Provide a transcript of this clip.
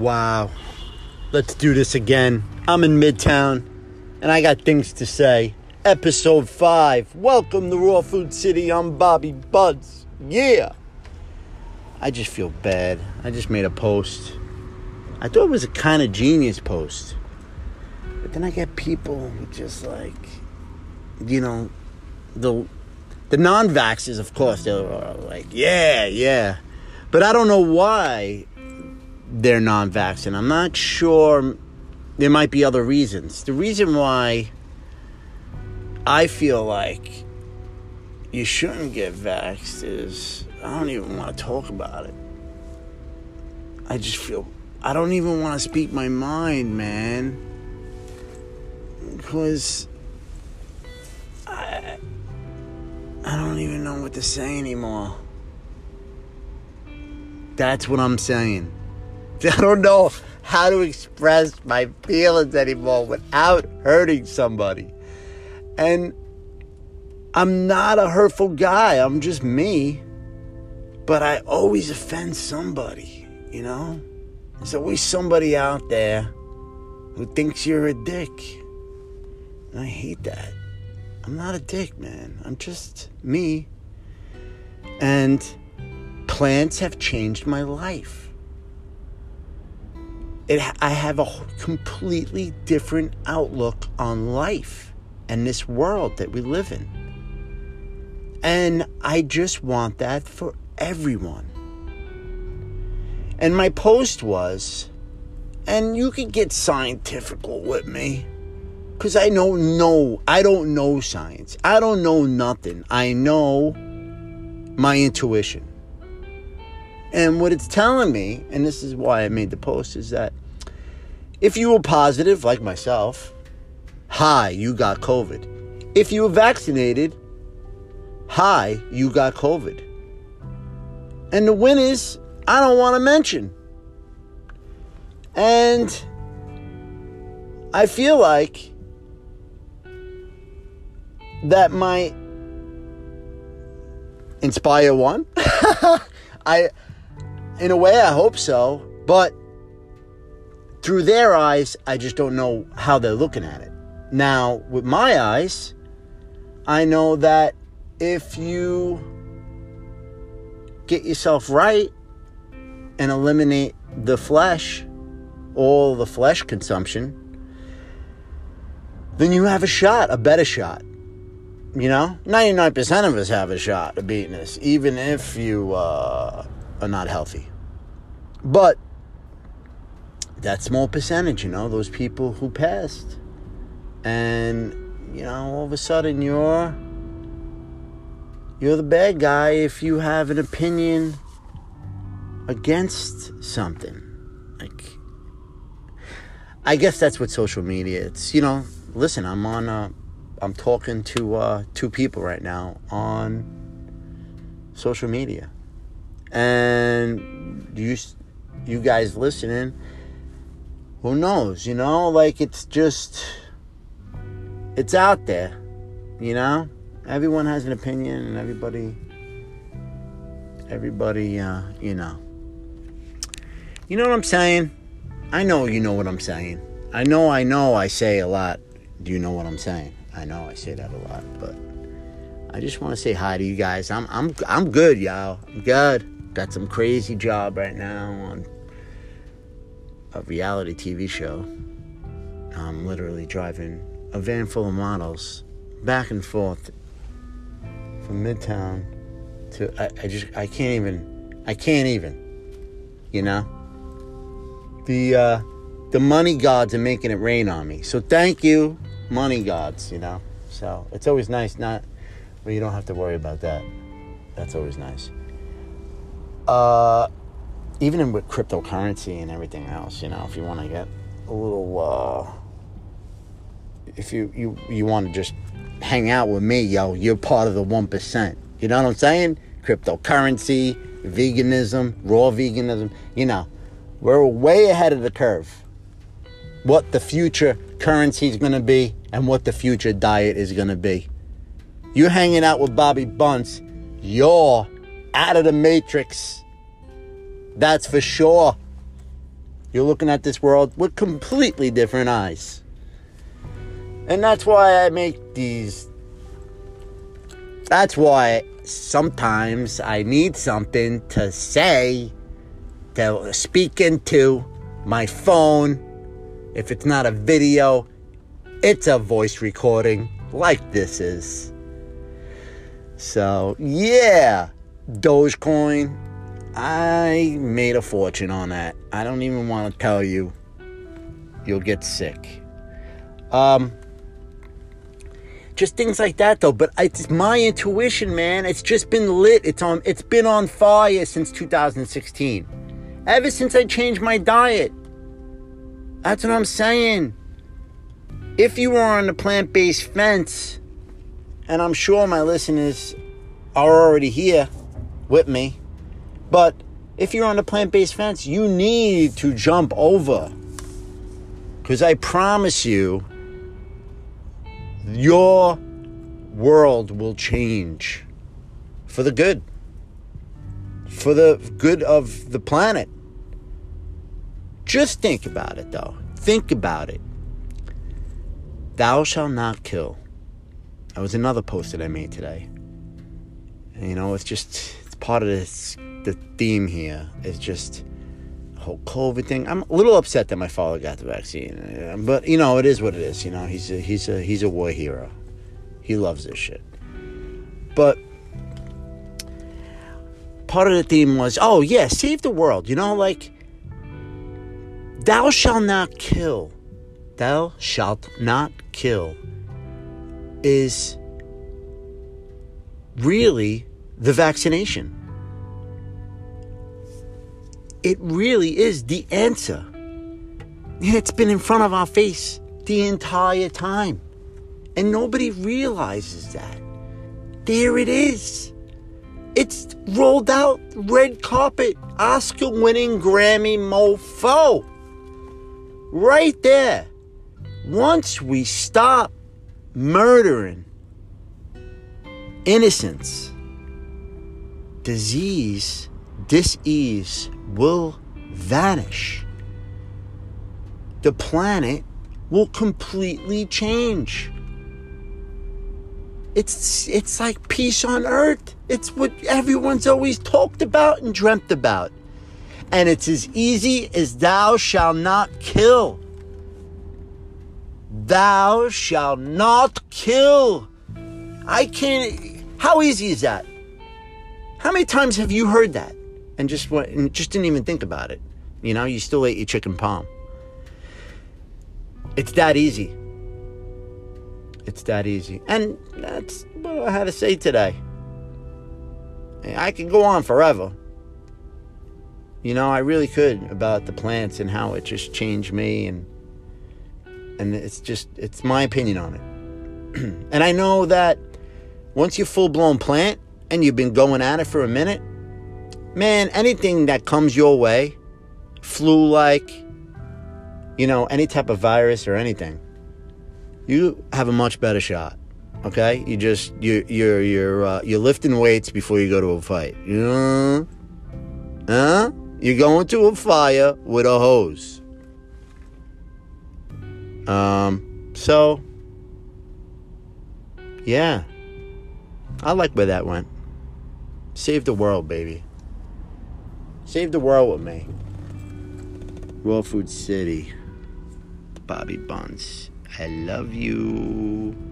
Wow. Let's do this again. I'm in Midtown and I got things to say. Episode 5. Welcome to Raw Food City. I'm Bobby Buds. Yeah. I just feel bad. I just made a post. I thought it was a kind of genius post. But then I get people who just like, you know, the the non-vaxxers, of course, they're like, yeah, yeah. But I don't know why they're non-vaccinated. I'm not sure. There might be other reasons. The reason why I feel like you shouldn't get vaxxed is I don't even want to talk about it. I just feel I don't even want to speak my mind, man. Because I I don't even know what to say anymore. That's what I'm saying. I don't know how to express my feelings anymore without hurting somebody. And I'm not a hurtful guy, I'm just me. But I always offend somebody, you know? There's always somebody out there who thinks you're a dick. And I hate that. I'm not a dick, man. I'm just me. And plants have changed my life. It, I have a completely different outlook on life and this world that we live in. And I just want that for everyone. And my post was, and you can get scientifical with me, because I don't know, I don't know science. I don't know nothing. I know my intuition. And what it's telling me, and this is why I made the post, is that if you were positive, like myself, hi, you got COVID. If you were vaccinated, hi, you got COVID. And the winners, I don't want to mention. And I feel like that might inspire one. I in a way I hope so, but through their eyes, I just don't know how they're looking at it. Now, with my eyes, I know that if you get yourself right and eliminate the flesh, all the flesh consumption, then you have a shot, a better shot. You know, 99% of us have a shot of beating this, even if you uh, are not healthy. But that small percentage, you know, those people who passed. And, you know, all of a sudden you're you're the bad guy if you have an opinion against something. Like I guess that's what social media it's you know, listen, I'm on uh I'm talking to uh two people right now on social media. And you you guys listening, who knows, you know? Like it's just it's out there, you know? Everyone has an opinion and everybody everybody uh, you know. You know what I'm saying? I know you know what I'm saying. I know I know I say a lot. Do you know what I'm saying? I know I say that a lot, but I just want to say hi to you guys. I'm I'm I'm good, y'all. I'm good. Got some crazy job right now on a reality TV show. I'm literally driving a van full of models back and forth from Midtown to I, I just I can't even I can't even you know? The uh, the money gods are making it rain on me. So thank you money gods you know? So it's always nice not but you don't have to worry about that. That's always nice. Uh even with cryptocurrency and everything else, you know, if you want to get a little, uh, if you you you want to just hang out with me, yo, you're part of the one percent. You know what I'm saying? Cryptocurrency, veganism, raw veganism. You know, we're way ahead of the curve. What the future currency is going to be and what the future diet is going to be. You're hanging out with Bobby Bunce. You're out of the matrix. That's for sure. You're looking at this world with completely different eyes. And that's why I make these. That's why sometimes I need something to say, to speak into my phone. If it's not a video, it's a voice recording like this is. So, yeah, Dogecoin. I made a fortune on that. I don't even want to tell you. You'll get sick. Um, just things like that though but it's my intuition man it's just been lit it's on it's been on fire since 2016 ever since i changed my diet that's what i'm saying if you are on the plant-based fence and i'm sure my listeners are already here with me but if you're on a plant-based fence you need to jump over because i promise you your world will change for the good, for the good of the planet. Just think about it, though. Think about it. Thou shalt not kill. That was another post that I made today. And, you know, it's just it's part of this the theme here is just whole COVID thing. I'm a little upset that my father got the vaccine, uh, but you know it is what it is. You know he's a, he's a he's a war hero. He loves this shit. But part of the theme was, oh yeah, save the world. You know, like thou shalt not kill. Thou shalt not kill is really the vaccination it really is the answer. And It's been in front of our face the entire time. And nobody realizes that. There it is. It's rolled out red carpet, Oscar winning Grammy mofo. Right there. Once we stop murdering innocence, disease, disease will vanish. The planet will completely change. It's it's like peace on earth. It's what everyone's always talked about and dreamt about. And it's as easy as thou shalt not kill. Thou shalt not kill. I can't how easy is that? How many times have you heard that? And just went and just didn't even think about it. You know, you still ate your chicken palm. It's that easy. It's that easy. And that's what I had to say today. I could go on forever. You know, I really could about the plants and how it just changed me and and it's just it's my opinion on it. and I know that once you're full blown plant and you've been going at it for a minute, man, anything that comes your way, flu like, you know, any type of virus or anything, you have a much better shot. Okay, you just you you're you're uh, you're lifting weights before you go to a fight. You know, huh? You're going to a fire with a hose. Um. So. Yeah. I like where that went. Save the world, baby. Save the world with me. Raw Food City. Bobby Buns. I love you.